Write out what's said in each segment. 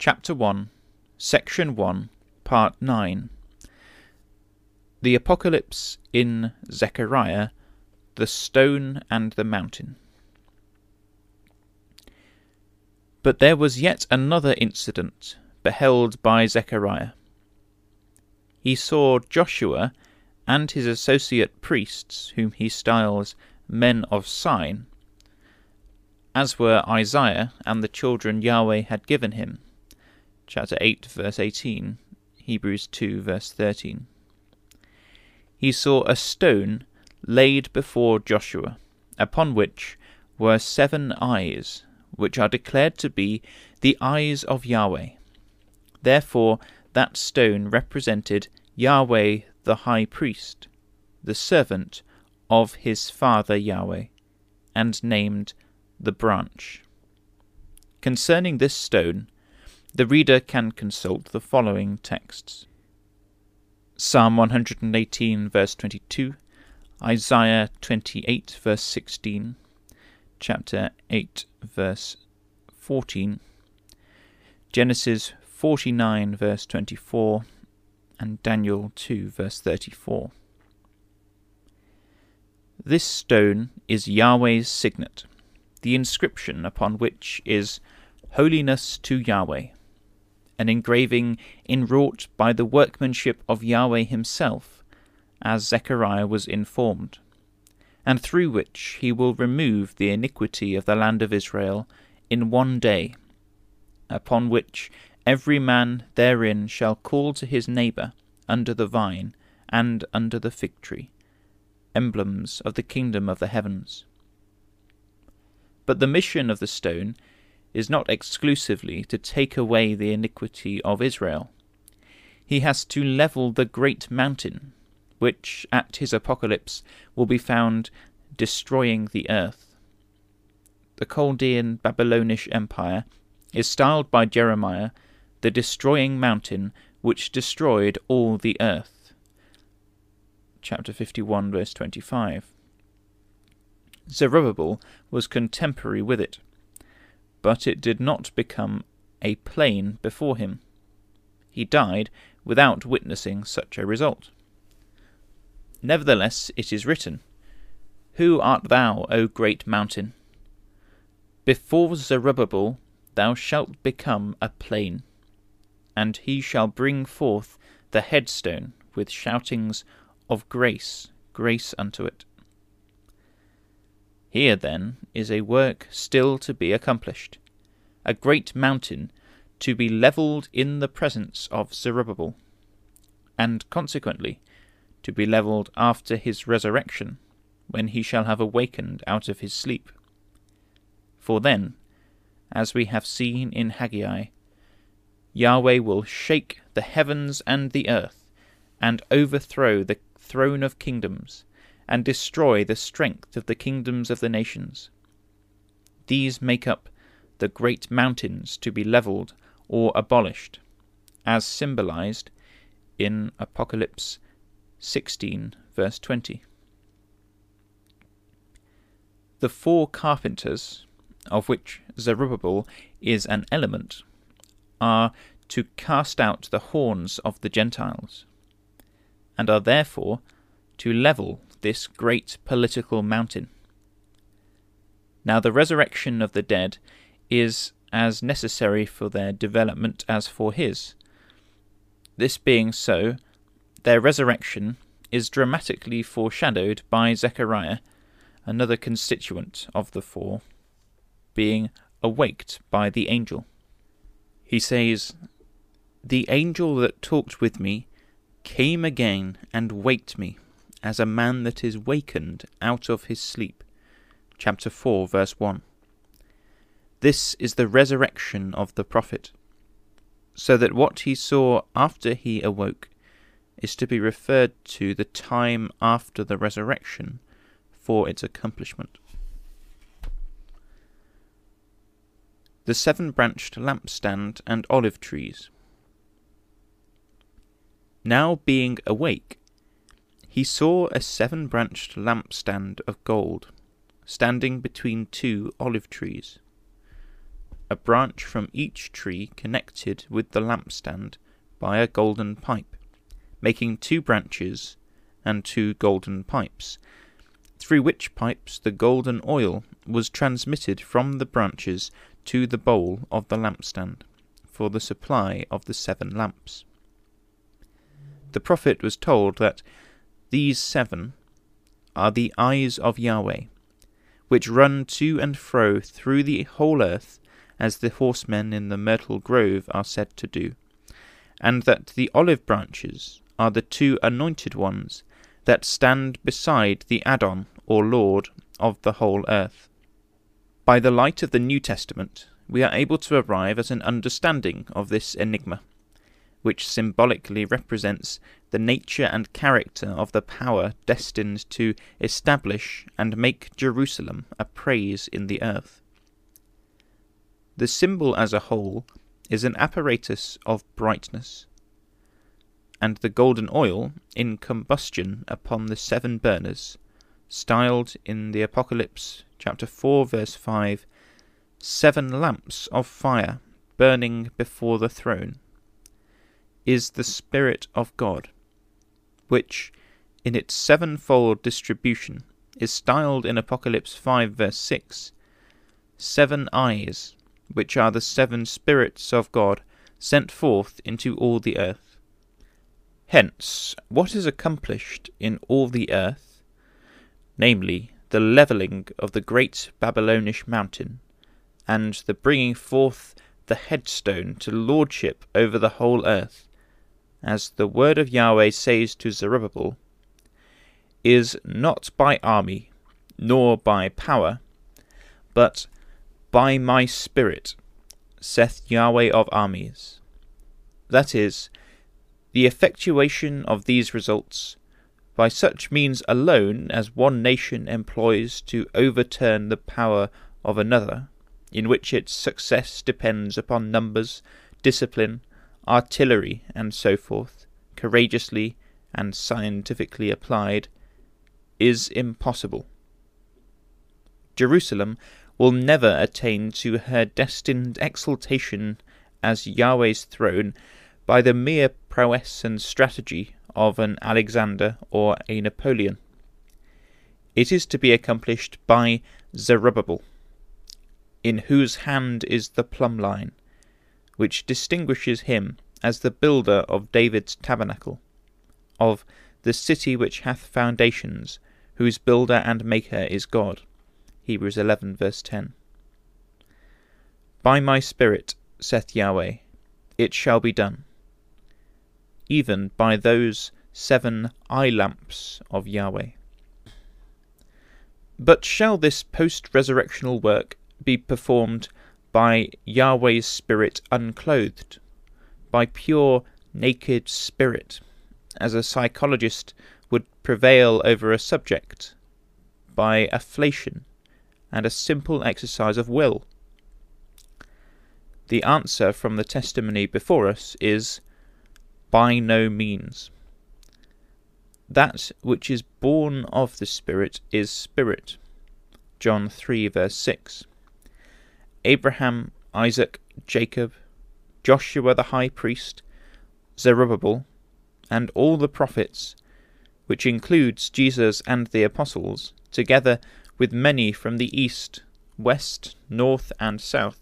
Chapter 1, Section 1, Part 9. The Apocalypse in Zechariah, the Stone and the Mountain. But there was yet another incident beheld by Zechariah. He saw Joshua and his associate priests, whom he styles men of sign, as were Isaiah and the children Yahweh had given him chapter 8, verse 18, Hebrews 2, verse 13. He saw a stone laid before Joshua, upon which were seven eyes, which are declared to be the eyes of Yahweh. Therefore, that stone represented Yahweh the high priest, the servant of his father Yahweh, and named the branch. Concerning this stone, the reader can consult the following texts. Psalm 118, verse 22, Isaiah 28, verse 16, chapter 8, verse 14, Genesis 49, verse 24, and Daniel 2, verse 34. This stone is Yahweh's signet, the inscription upon which is Holiness to Yahweh an engraving inwrought by the workmanship of Yahweh himself, as Zechariah was informed, and through which he will remove the iniquity of the land of Israel in one day, upon which every man therein shall call to his neighbour under the vine and under the fig tree, emblems of the kingdom of the heavens. But the mission of the stone is not exclusively to take away the iniquity of Israel. He has to level the great mountain, which at his apocalypse will be found destroying the earth. The Chaldean Babylonish Empire is styled by Jeremiah the destroying mountain which destroyed all the earth. Chapter 51, verse 25. Zerubbabel was contemporary with it but it did not become a plain before him. He died without witnessing such a result. Nevertheless, it is written, Who art thou, O great mountain? Before Zerubbabel thou shalt become a plain, and he shall bring forth the headstone with shoutings of grace, grace unto it. Here, then, is a work still to be accomplished, a great mountain to be levelled in the presence of Zerubbabel, and consequently to be levelled after his resurrection, when he shall have awakened out of his sleep. For then, as we have seen in Haggai, Yahweh will shake the heavens and the earth, and overthrow the throne of kingdoms, and destroy the strength of the kingdoms of the nations. These make up the great mountains to be levelled or abolished, as symbolized in Apocalypse 16, verse 20. The four carpenters, of which Zerubbabel is an element, are to cast out the horns of the Gentiles, and are therefore to level this great political mountain. Now, the resurrection of the dead is as necessary for their development as for his. This being so, their resurrection is dramatically foreshadowed by Zechariah, another constituent of the four, being awaked by the angel. He says, The angel that talked with me came again and waked me as a man that is wakened out of his sleep. Chapter 4, verse 1. This is the resurrection of the prophet. so that what he saw after he awoke is to be referred to the time after the resurrection for its accomplishment. The seven branched lampstand and olive trees. Now being awake, he saw a seven branched lampstand of gold, standing between two olive trees. A branch from each tree connected with the lampstand by a golden pipe, making two branches and two golden pipes, through which pipes the golden oil was transmitted from the branches to the bowl of the lampstand, for the supply of the seven lamps. The prophet was told that these seven are the eyes of Yahweh, which run to and fro through the whole earth, as the horsemen in the myrtle grove are said to do, and that the olive branches are the two anointed ones that stand beside the Adon, or Lord, of the whole earth. By the light of the New Testament, we are able to arrive at an understanding of this enigma, which symbolically represents the nature and character of the power destined to establish and make Jerusalem a praise in the earth. The symbol as a whole is an apparatus of brightness, and the golden oil in combustion upon the seven burners, styled in the Apocalypse chapter 4 verse 5 seven lamps of fire burning before the throne is the spirit of God which in its sevenfold distribution is styled in Apocalypse 5 verse 6 seven eyes which are the seven spirits of God sent forth into all the earth. Hence what is accomplished in all the earth namely the levelling of the great Babylonish mountain, and the bringing forth the headstone to lordship over the whole earth, as the word of Yahweh says to Zerubbabel, is not by army, nor by power, but by my spirit, saith Yahweh of armies. That is, the effectuation of these results by such means alone as one nation employs to overturn the power of another, in which its success depends upon numbers, discipline, artillery, and so forth, courageously and scientifically applied, is impossible. Jerusalem will never attain to her destined exaltation as Yahweh's throne by the mere prowess and strategy of an Alexander or a Napoleon. It is to be accomplished by Zerubbabel, in whose hand is the plumb line, which distinguishes him as the builder of David's tabernacle, of the city which hath foundations, whose builder and maker is God. Hebrews 11 verse 10. By my Spirit, saith Yahweh, it shall be done even by those seven eye lamps of Yahweh. But shall this post resurrectional work be performed by Yahweh's Spirit unclothed, by pure naked spirit, as a psychologist would prevail over a subject, by afflation and a simple exercise of will? The answer from the testimony before us is by no means. That which is born of the Spirit is spirit. John 3, verse 6. Abraham, Isaac, Jacob, Joshua the high priest, Zerubbabel, and all the prophets, which includes Jesus and the apostles, together with many from the east, west, north, and south.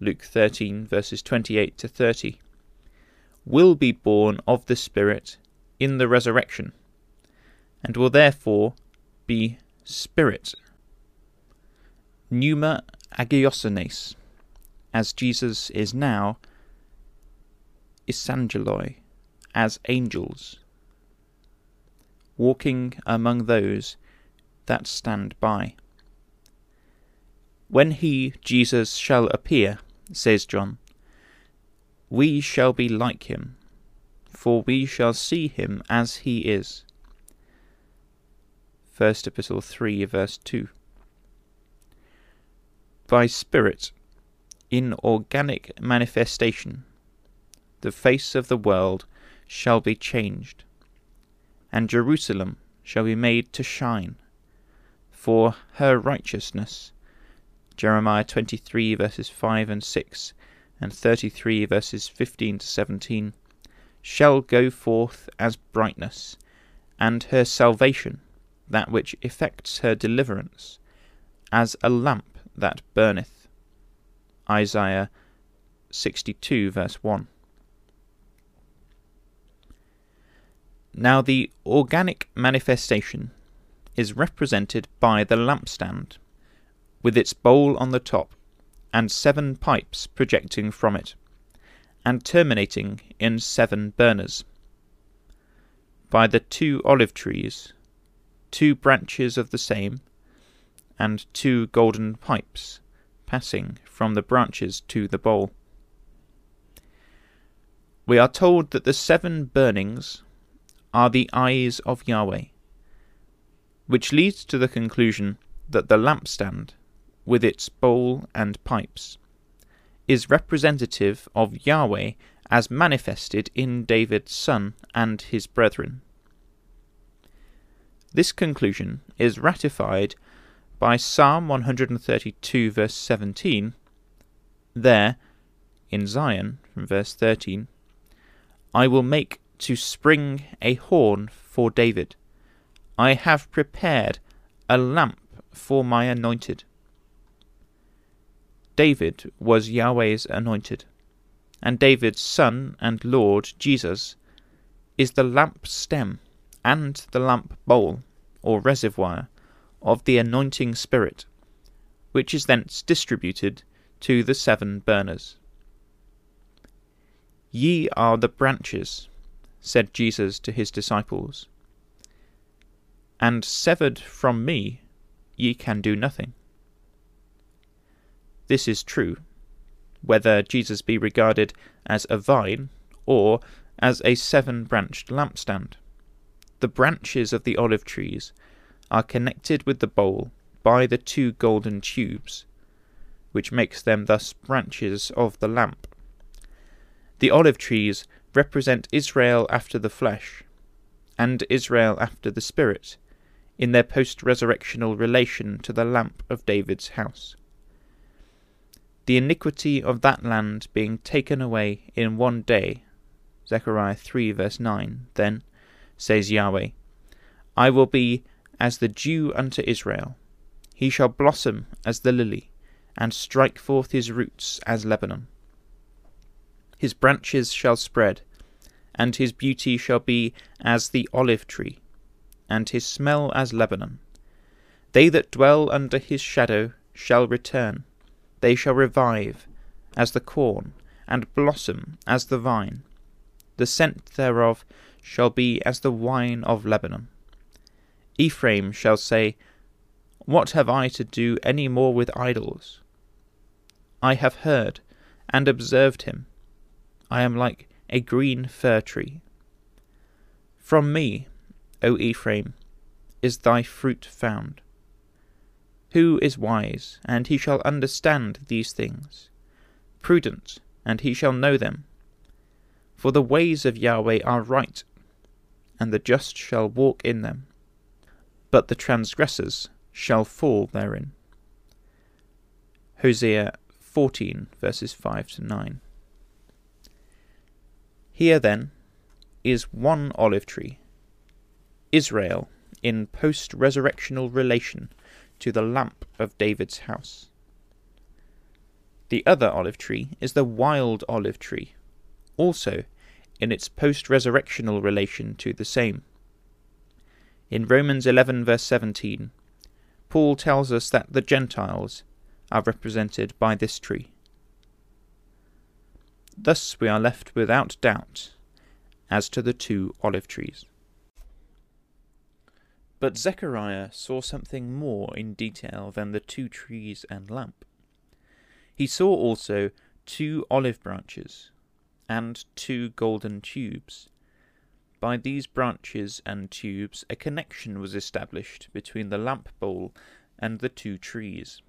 Luke 13, verses 28 to 30 will be born of the Spirit in the resurrection, and will therefore be spirit. Pneuma agiosenes, as Jesus is now, isangeloi, as angels, walking among those that stand by. When he, Jesus, shall appear, says John, we shall be like him, for we shall see him as he is. 1 Epistle 3, verse 2. By Spirit, in organic manifestation, the face of the world shall be changed, and Jerusalem shall be made to shine, for her righteousness. Jeremiah 23 verses 5 and 6, and 33 verses 15 to 17, shall go forth as brightness, and her salvation, that which effects her deliverance, as a lamp that burneth. Isaiah 62 verse 1. Now, the organic manifestation is represented by the lampstand, with its bowl on the top, and seven pipes projecting from it, and terminating in seven burners. By the two olive trees, two branches of the same, and two golden pipes passing from the branches to the bowl. We are told that the seven burnings are the eyes of Yahweh, which leads to the conclusion that the lampstand, with its bowl and pipes, is representative of Yahweh as manifested in David's son and his brethren. This conclusion is ratified by Psalm 132, verse 17. There, in Zion, from verse 13, I will make to spring a horn for David. I have prepared a lamp for my anointed. David was Yahweh's anointed, and David's son and Lord Jesus is the lamp stem and the lamp bowl or reservoir of the anointing spirit, which is thence distributed to the seven burners. Ye are the branches said Jesus to his disciples. And severed from me, ye can do nothing. This is true, whether Jesus be regarded as a vine or as a seven branched lampstand. The branches of the olive trees are connected with the bowl by the two golden tubes, which makes them thus branches of the lamp. The olive trees represent Israel after the flesh and Israel after the spirit in their post resurrectional relation to the lamp of David's house. The iniquity of that land being taken away in one day, Zechariah 3 verse 9, then, says Yahweh, I will be as the dew unto Israel. He shall blossom as the lily, and strike forth his roots as Lebanon. His branches shall spread, and his beauty shall be as the olive tree, and his smell as Lebanon. They that dwell under his shadow shall return, they shall revive as the corn, and blossom as the vine. The scent thereof shall be as the wine of Lebanon. Ephraim shall say, What have I to do any more with idols? I have heard and observed him. I am like a green fir tree. From me, O Ephraim, is thy fruit found. Who is wise, and he shall understand these things? Prudent, and he shall know them. For the ways of Yahweh are right, and the just shall walk in them, but the transgressors shall fall therein. Hosea 14, verses 5 to 9. Here, then, is one olive tree, Israel in post resurrectional relation to the lamp of David's house. The other olive tree is the wild olive tree, also in its post resurrectional relation to the same. In Romans 11, verse 17, Paul tells us that the Gentiles are represented by this tree. Thus we are left without doubt as to the two olive trees. But Zechariah saw something more in detail than the two trees and lamp. He saw also two olive branches, and two golden tubes. By these branches and tubes a connection was established between the lamp bowl and the two trees.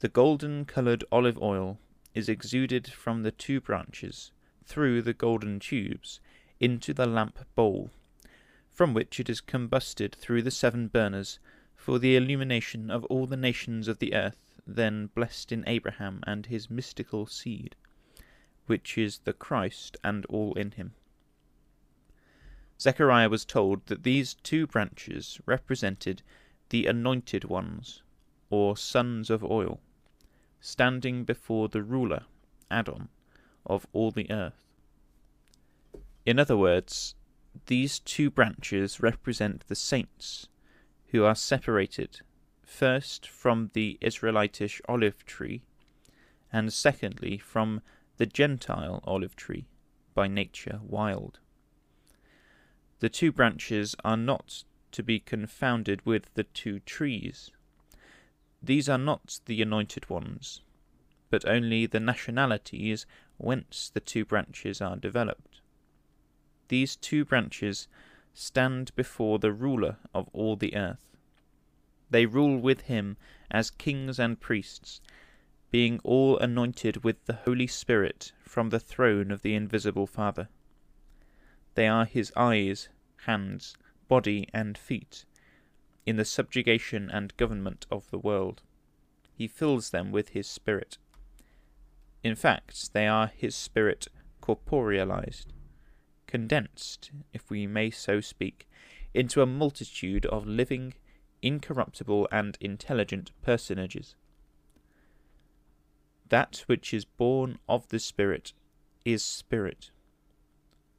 The golden coloured olive oil is exuded from the two branches through the golden tubes into the lamp bowl, from which it is combusted through the seven burners for the illumination of all the nations of the earth, then blessed in Abraham and his mystical seed, which is the Christ and all in him. Zechariah was told that these two branches represented the anointed ones, or sons of oil, standing before the ruler, Adon, of all the earth. In other words, these two branches represent the saints who are separated first from the Israelitish olive tree, and secondly from the Gentile olive tree, by nature wild. The two branches are not to be confounded with the two trees. These are not the anointed ones, but only the nationalities whence the two branches are developed. These two branches stand before the ruler of all the earth. They rule with him as kings and priests, being all anointed with the Holy Spirit from the throne of the invisible Father. They are his eyes, hands, body, and feet, in the subjugation and government of the world. He fills them with his Spirit. In fact, they are his Spirit corporealized condensed, if we may so speak, into a multitude of living, incorruptible, and intelligent personages. That which is born of the Spirit is Spirit,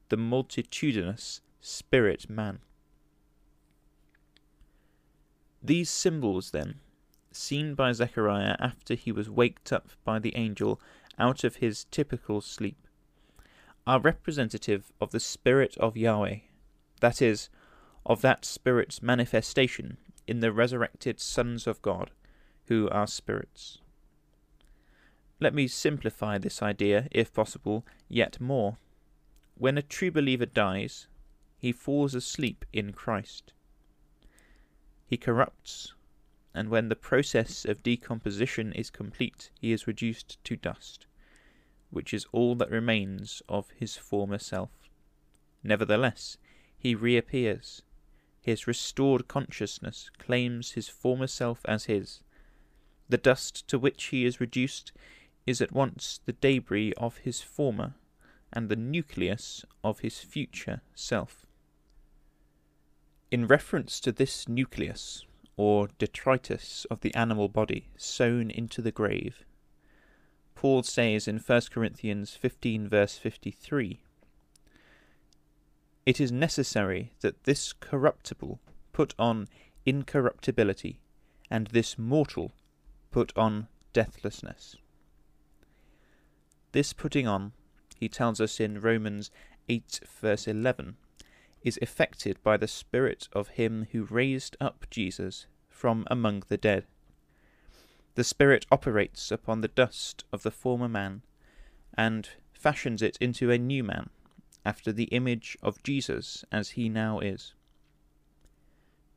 the multitudinous Spirit man. These symbols, then, seen by Zechariah after he was waked up by the angel out of his typical sleep, are representative of the Spirit of Yahweh, that is, of that Spirit's manifestation in the resurrected sons of God, who are spirits. Let me simplify this idea, if possible, yet more. When a true believer dies, he falls asleep in Christ. He corrupts, and when the process of decomposition is complete, he is reduced to dust which is all that remains of his former self. Nevertheless, he reappears. His restored consciousness claims his former self as his. The dust to which he is reduced is at once the debris of his former and the nucleus of his future self. In reference to this nucleus, or detritus of the animal body sown into the grave, Paul says in 1 Corinthians 15, verse 53 It is necessary that this corruptible put on incorruptibility, and this mortal put on deathlessness. This putting on, he tells us in Romans 8, verse 11, is effected by the Spirit of Him who raised up Jesus from among the dead. The Spirit operates upon the dust of the former man, and fashions it into a new man, after the image of Jesus as he now is.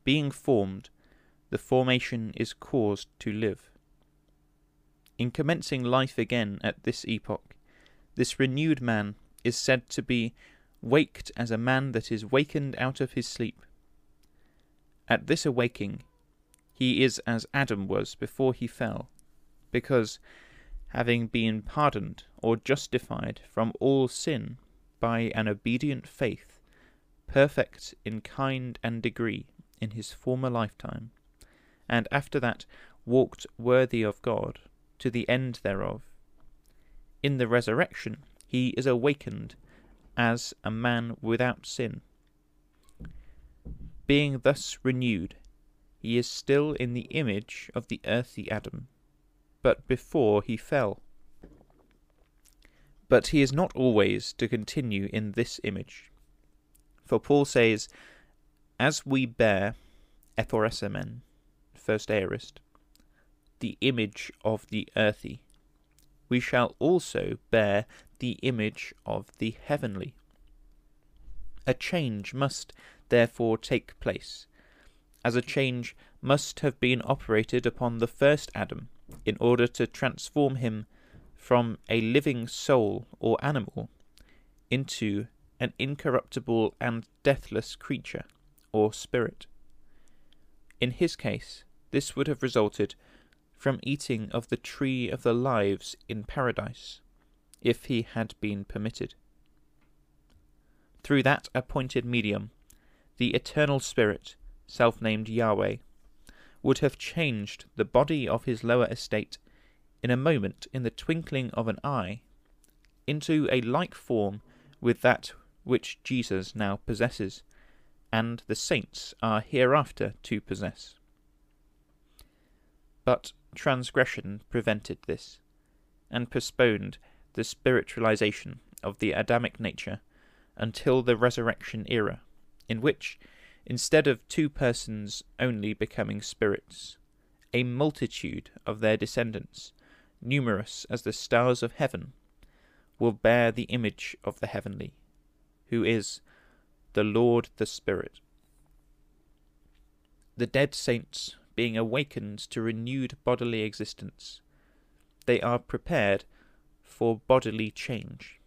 Being formed, the formation is caused to live. In commencing life again at this epoch, this renewed man is said to be waked as a man that is wakened out of his sleep. At this awaking, he is as Adam was before he fell, because, having been pardoned or justified from all sin by an obedient faith, perfect in kind and degree in his former lifetime, and after that walked worthy of God to the end thereof. In the resurrection he is awakened as a man without sin. Being thus renewed, he is still in the image of the earthy Adam, but before he fell. But he is not always to continue in this image. For Paul says, As we bear, ephoresimen, first aorist, the image of the earthy, we shall also bear the image of the heavenly. A change must therefore take place, as a change must have been operated upon the first Adam in order to transform him from a living soul or animal into an incorruptible and deathless creature or spirit. In his case, this would have resulted from eating of the tree of the lives in paradise, if he had been permitted. Through that appointed medium, the eternal Spirit, self named Yahweh, would have changed the body of his lower estate in a moment, in the twinkling of an eye, into a like form with that which Jesus now possesses, and the saints are hereafter to possess. But transgression prevented this, and postponed the spiritualization of the Adamic nature until the resurrection era, in which, instead of two persons only becoming spirits, a multitude of their descendants, numerous as the stars of heaven, will bear the image of the heavenly, who is the Lord the Spirit. The dead saints being awakened to renewed bodily existence, they are prepared for bodily change.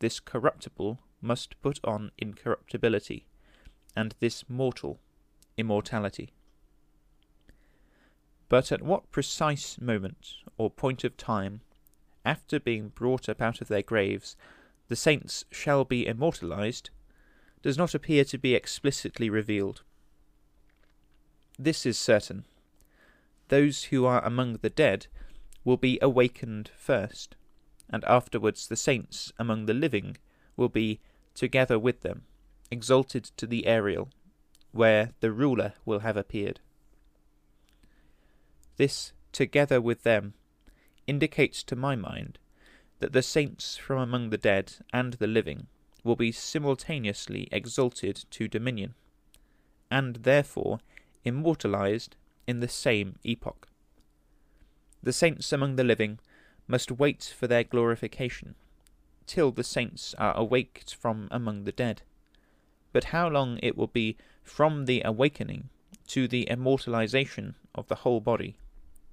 This corruptible must put on incorruptibility, and this mortal immortality. But at what precise moment or point of time, after being brought up out of their graves, the saints shall be immortalized, does not appear to be explicitly revealed. This is certain. Those who are among the dead will be awakened first, and afterwards the saints among the living will be, together with them, exalted to the aerial, where the ruler will have appeared. This, together with them, indicates to my mind that the saints from among the dead and the living will be simultaneously exalted to dominion, and therefore immortalized in the same epoch. The saints among the living must wait for their glorification, till the saints are awaked from among the dead. But how long it will be from the awakening to the immortalization of the whole body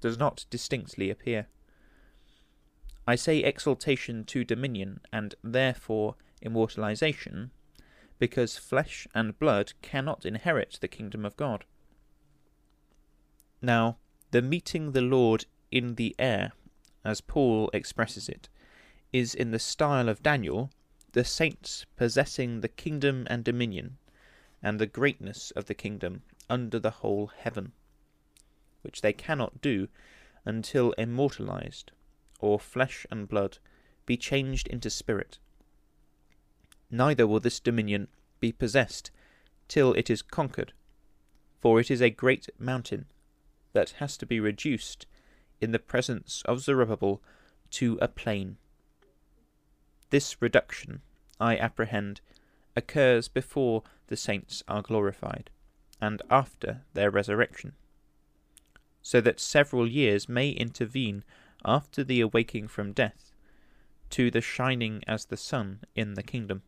does not distinctly appear. I say exaltation to dominion, and therefore immortalization, because flesh and blood cannot inherit the kingdom of God. Now, the meeting the Lord in the air, as Paul expresses it, is in the style of Daniel, the saints possessing the kingdom and dominion, and the greatness of the kingdom under the whole heaven which they cannot do until immortalized, or flesh and blood, be changed into spirit. Neither will this dominion be possessed till it is conquered, for it is a great mountain that has to be reduced in the presence of Zerubbabel to a plain. This reduction, I apprehend, occurs before the saints are glorified, and after their resurrection so that several years may intervene after the awaking from death to the shining as the sun in the kingdom.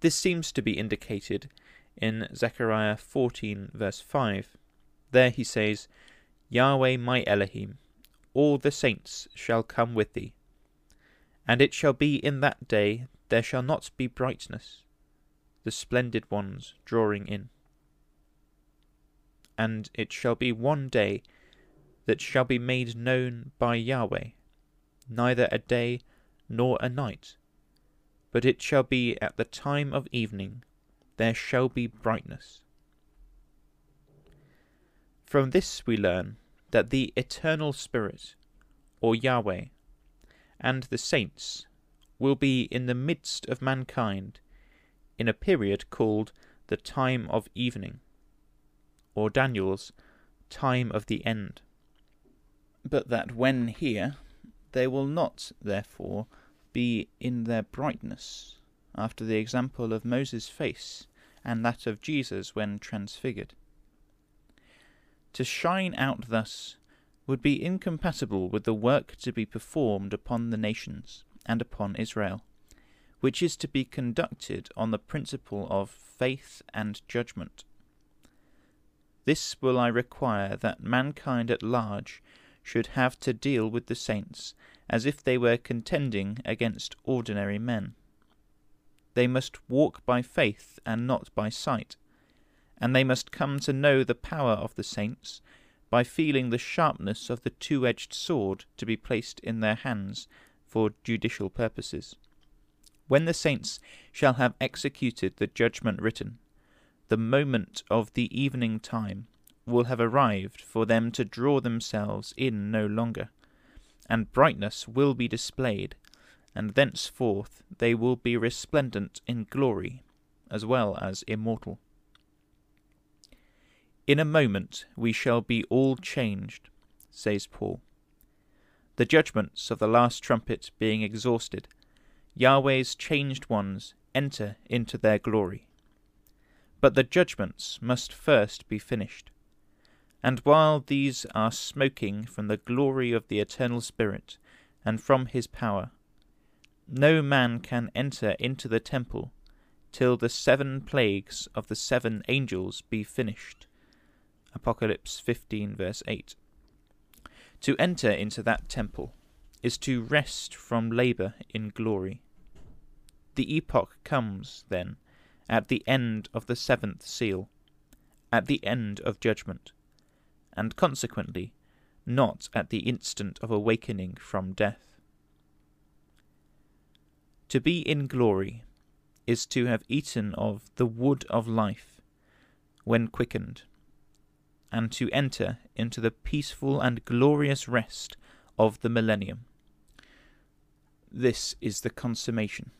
This seems to be indicated in Zechariah 14, verse 5. There he says, Yahweh my Elohim, all the saints shall come with thee. And it shall be in that day there shall not be brightness, the splendid ones drawing in and it shall be one day that shall be made known by Yahweh, neither a day nor a night, but it shall be at the time of evening, there shall be brightness. From this we learn that the Eternal Spirit, or Yahweh, and the saints will be in the midst of mankind in a period called the time of evening or Daniel's time of the end. But that when here, they will not, therefore, be in their brightness, after the example of Moses' face and that of Jesus when transfigured. To shine out thus would be incompatible with the work to be performed upon the nations and upon Israel, which is to be conducted on the principle of faith and judgment. This will I require that mankind at large should have to deal with the saints as if they were contending against ordinary men. They must walk by faith and not by sight, and they must come to know the power of the saints by feeling the sharpness of the two edged sword to be placed in their hands for judicial purposes. When the saints shall have executed the judgment written, the moment of the evening time will have arrived for them to draw themselves in no longer, and brightness will be displayed, and thenceforth they will be resplendent in glory as well as immortal. In a moment we shall be all changed, says Paul. The judgments of the last trumpet being exhausted, Yahweh's changed ones enter into their glory. But the judgments must first be finished. And while these are smoking from the glory of the eternal Spirit and from his power, no man can enter into the temple till the seven plagues of the seven angels be finished. Apocalypse 15, verse 8. To enter into that temple is to rest from labour in glory. The epoch comes, then, at the end of the seventh seal, at the end of judgment, and consequently not at the instant of awakening from death. To be in glory is to have eaten of the wood of life when quickened, and to enter into the peaceful and glorious rest of the millennium. This is the consummation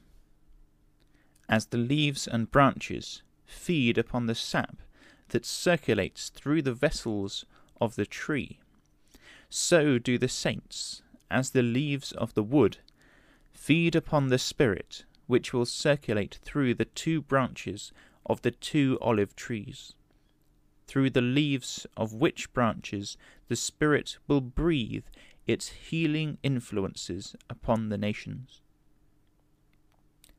as the leaves and branches feed upon the sap that circulates through the vessels of the tree, so do the saints, as the leaves of the wood, feed upon the Spirit which will circulate through the two branches of the two olive trees, through the leaves of which branches the Spirit will breathe its healing influences upon the nations.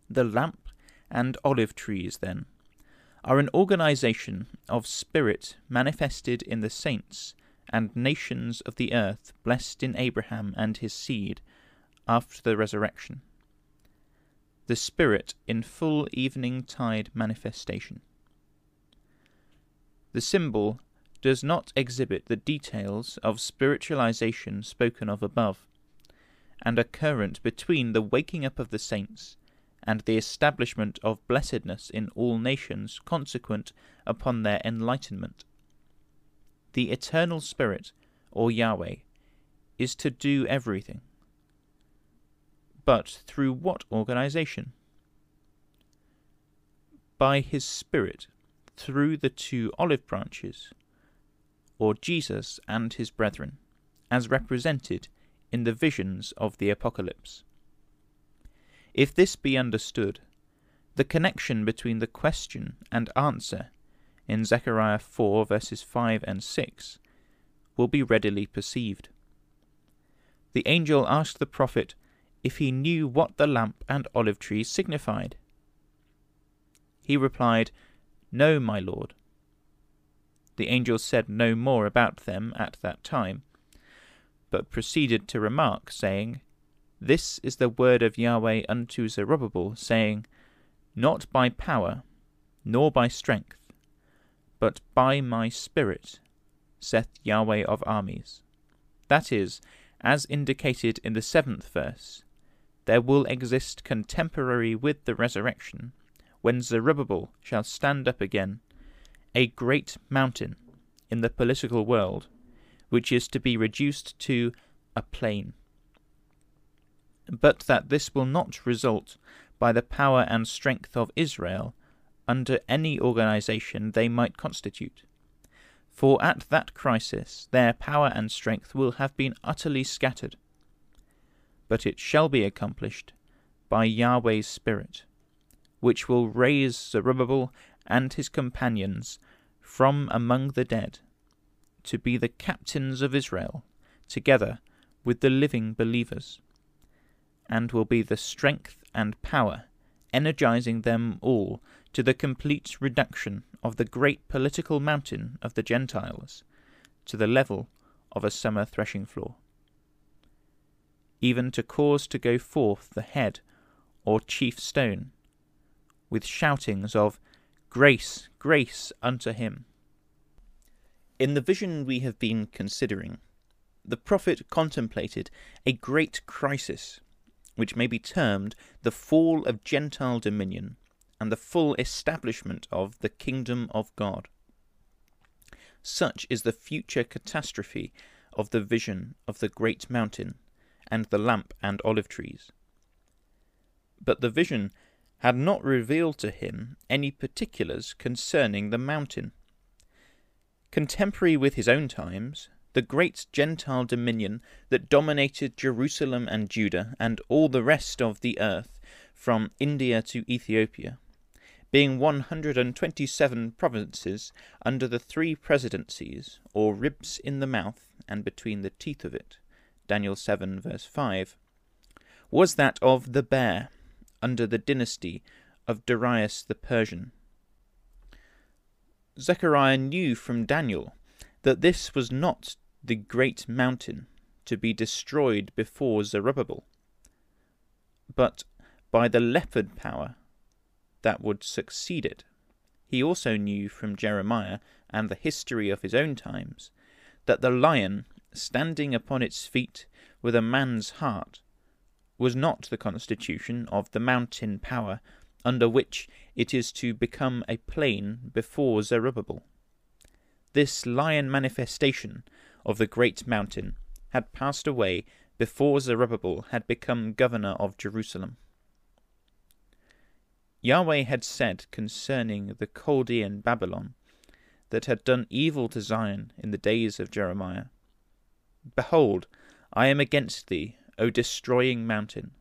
The lamp and olive trees, then, are an organization of spirit manifested in the saints and nations of the earth blessed in Abraham and his seed after the resurrection. The Spirit in full evening tide manifestation. The symbol does not exhibit the details of spiritualization spoken of above, and are current between the waking up of the saints and the establishment of blessedness in all nations consequent upon their enlightenment. The Eternal Spirit, or Yahweh, is to do everything. But through what organization? By His Spirit, through the two olive branches, or Jesus and His brethren, as represented in the visions of the Apocalypse. If this be understood, the connection between the question and answer in Zechariah 4 verses 5 and 6 will be readily perceived. The angel asked the prophet if he knew what the lamp and olive trees signified. He replied, No, my lord. The angel said no more about them at that time, but proceeded to remark, saying, this is the word of Yahweh unto Zerubbabel, saying, Not by power, nor by strength, but by my Spirit, saith Yahweh of armies. That is, as indicated in the seventh verse, there will exist contemporary with the resurrection, when Zerubbabel shall stand up again, a great mountain in the political world, which is to be reduced to a plain but that this will not result by the power and strength of Israel under any organization they might constitute. For at that crisis their power and strength will have been utterly scattered. But it shall be accomplished by Yahweh's Spirit, which will raise Zerubbabel and his companions from among the dead, to be the captains of Israel, together with the living believers, and will be the strength and power energizing them all to the complete reduction of the great political mountain of the Gentiles to the level of a summer threshing floor, even to cause to go forth the head or chief stone, with shoutings of Grace, grace unto him. In the vision we have been considering, the prophet contemplated a great crisis, which may be termed the fall of Gentile dominion and the full establishment of the kingdom of God. Such is the future catastrophe of the vision of the great mountain and the lamp and olive trees. But the vision had not revealed to him any particulars concerning the mountain. Contemporary with his own times, the great Gentile dominion that dominated Jerusalem and Judah and all the rest of the earth from India to Ethiopia, being 127 provinces under the three presidencies, or ribs in the mouth and between the teeth of it, Daniel 7 verse 5, was that of the bear, under the dynasty of Darius the Persian. Zechariah knew from Daniel that this was not the great mountain to be destroyed before Zerubbabel, but by the leopard power that would succeed it. He also knew from Jeremiah and the history of his own times that the lion, standing upon its feet with a man's heart, was not the constitution of the mountain power under which it is to become a plain before Zerubbabel. This lion manifestation of the great mountain had passed away before Zerubbabel had become governor of Jerusalem. Yahweh had said concerning the Chaldean Babylon that had done evil to Zion in the days of Jeremiah Behold, I am against thee, O destroying mountain,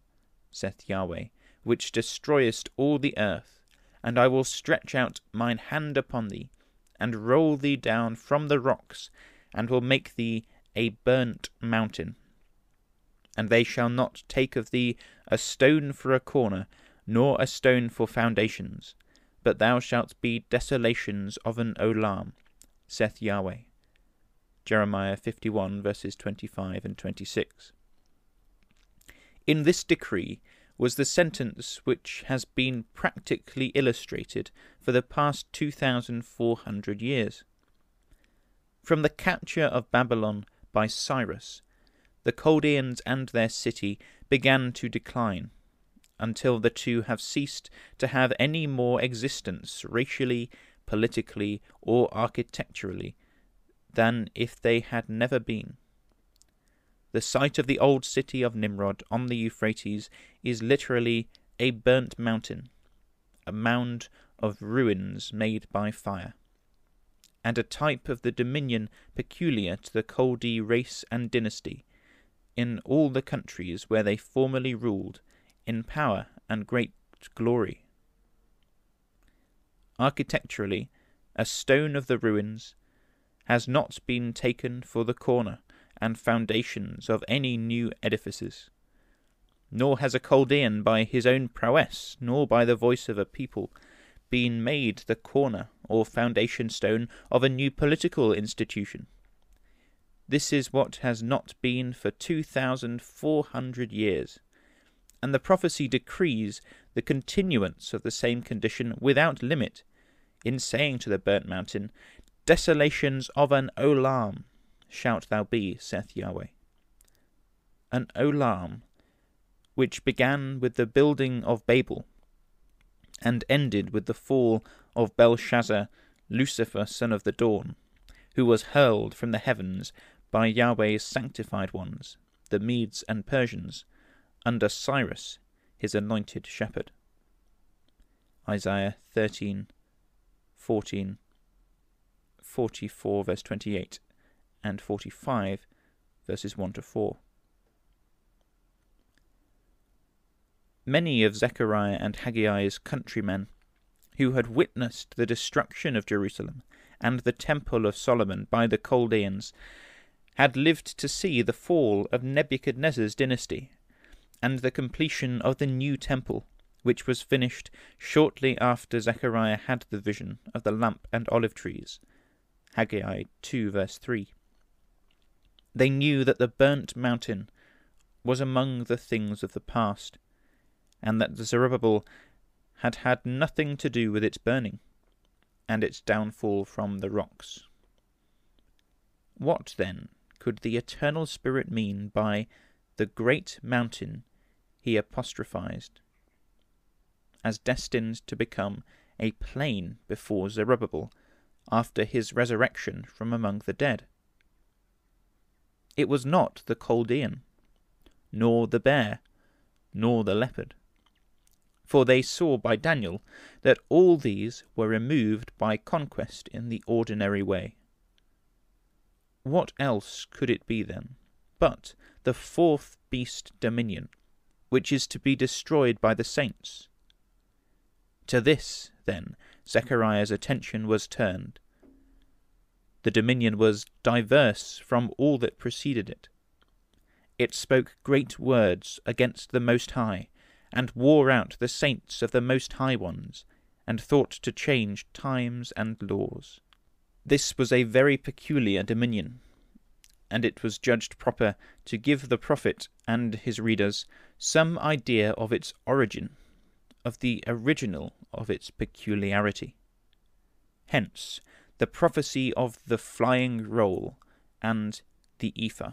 saith Yahweh, which destroyest all the earth, and I will stretch out mine hand upon thee, and roll thee down from the rocks, and will make thee a burnt mountain. And they shall not take of thee a stone for a corner, nor a stone for foundations, but thou shalt be desolations of an olam, saith Yahweh. Jeremiah 51 verses 25 and 26. In this decree was the sentence which has been practically illustrated for the past 2,400 years. From the capture of Babylon by Cyrus, the Chaldeans and their city began to decline, until the two have ceased to have any more existence racially, politically, or architecturally than if they had never been. The site of the old city of Nimrod on the Euphrates is literally a burnt mountain, a mound of ruins made by fire, and a type of the dominion peculiar to the Chaldee race and dynasty in all the countries where they formerly ruled in power and great glory. Architecturally, a stone of the ruins has not been taken for the corner and foundations of any new edifices. Nor has a Chaldean by his own prowess, nor by the voice of a people, been made the corner or foundation stone of a new political institution. This is what has not been for two thousand four hundred years, and the prophecy decrees the continuance of the same condition without limit, in saying to the burnt mountain, Desolations of an Olam, shalt thou be, saith Yahweh. An Olam, which began with the building of Babel, and ended with the fall of Belshazzar, Lucifer, son of the dawn, who was hurled from the heavens by Yahweh's sanctified ones, the Medes and Persians, under Cyrus, his anointed shepherd. Isaiah 13, 14, 44, verse 28 and 45, verses 1 to 4. Many of Zechariah and Haggai's countrymen, who had witnessed the destruction of Jerusalem and the Temple of Solomon by the Chaldeans, had lived to see the fall of Nebuchadnezzar's dynasty and the completion of the new temple, which was finished shortly after Zechariah had the vision of the lamp and olive trees. Haggai 2 verse 3. They knew that the burnt mountain was among the things of the past, and that Zerubbabel had had nothing to do with its burning and its downfall from the rocks. What, then, could the Eternal Spirit mean by the great mountain he apostrophized, as destined to become a plain before Zerubbabel after his resurrection from among the dead? It was not the Chaldean, nor the bear, nor the leopard. For they saw by Daniel that all these were removed by conquest in the ordinary way. What else could it be then, but the fourth beast dominion, which is to be destroyed by the saints? To this, then, Zechariah's attention was turned. The dominion was diverse from all that preceded it. It spoke great words against the Most High, and wore out the saints of the Most High Ones, and thought to change times and laws. This was a very peculiar dominion, and it was judged proper to give the prophet and his readers some idea of its origin, of the original of its peculiarity. Hence the prophecy of the flying roll and the ephah.